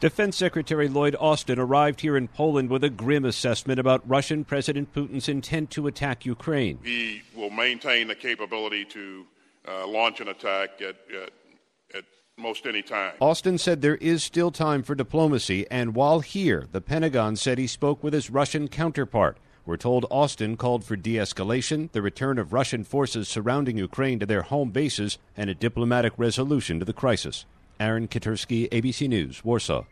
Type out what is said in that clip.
Defense Secretary Lloyd Austin arrived here in Poland with a grim assessment about Russian President Putin's intent to attack Ukraine. He will maintain the capability to uh, launch an attack at, at, at most any time. Austin said there is still time for diplomacy, and while here, the Pentagon said he spoke with his Russian counterpart. We're told Austin called for de escalation, the return of Russian forces surrounding Ukraine to their home bases, and a diplomatic resolution to the crisis. Aaron Katersky, ABC News, Warsaw.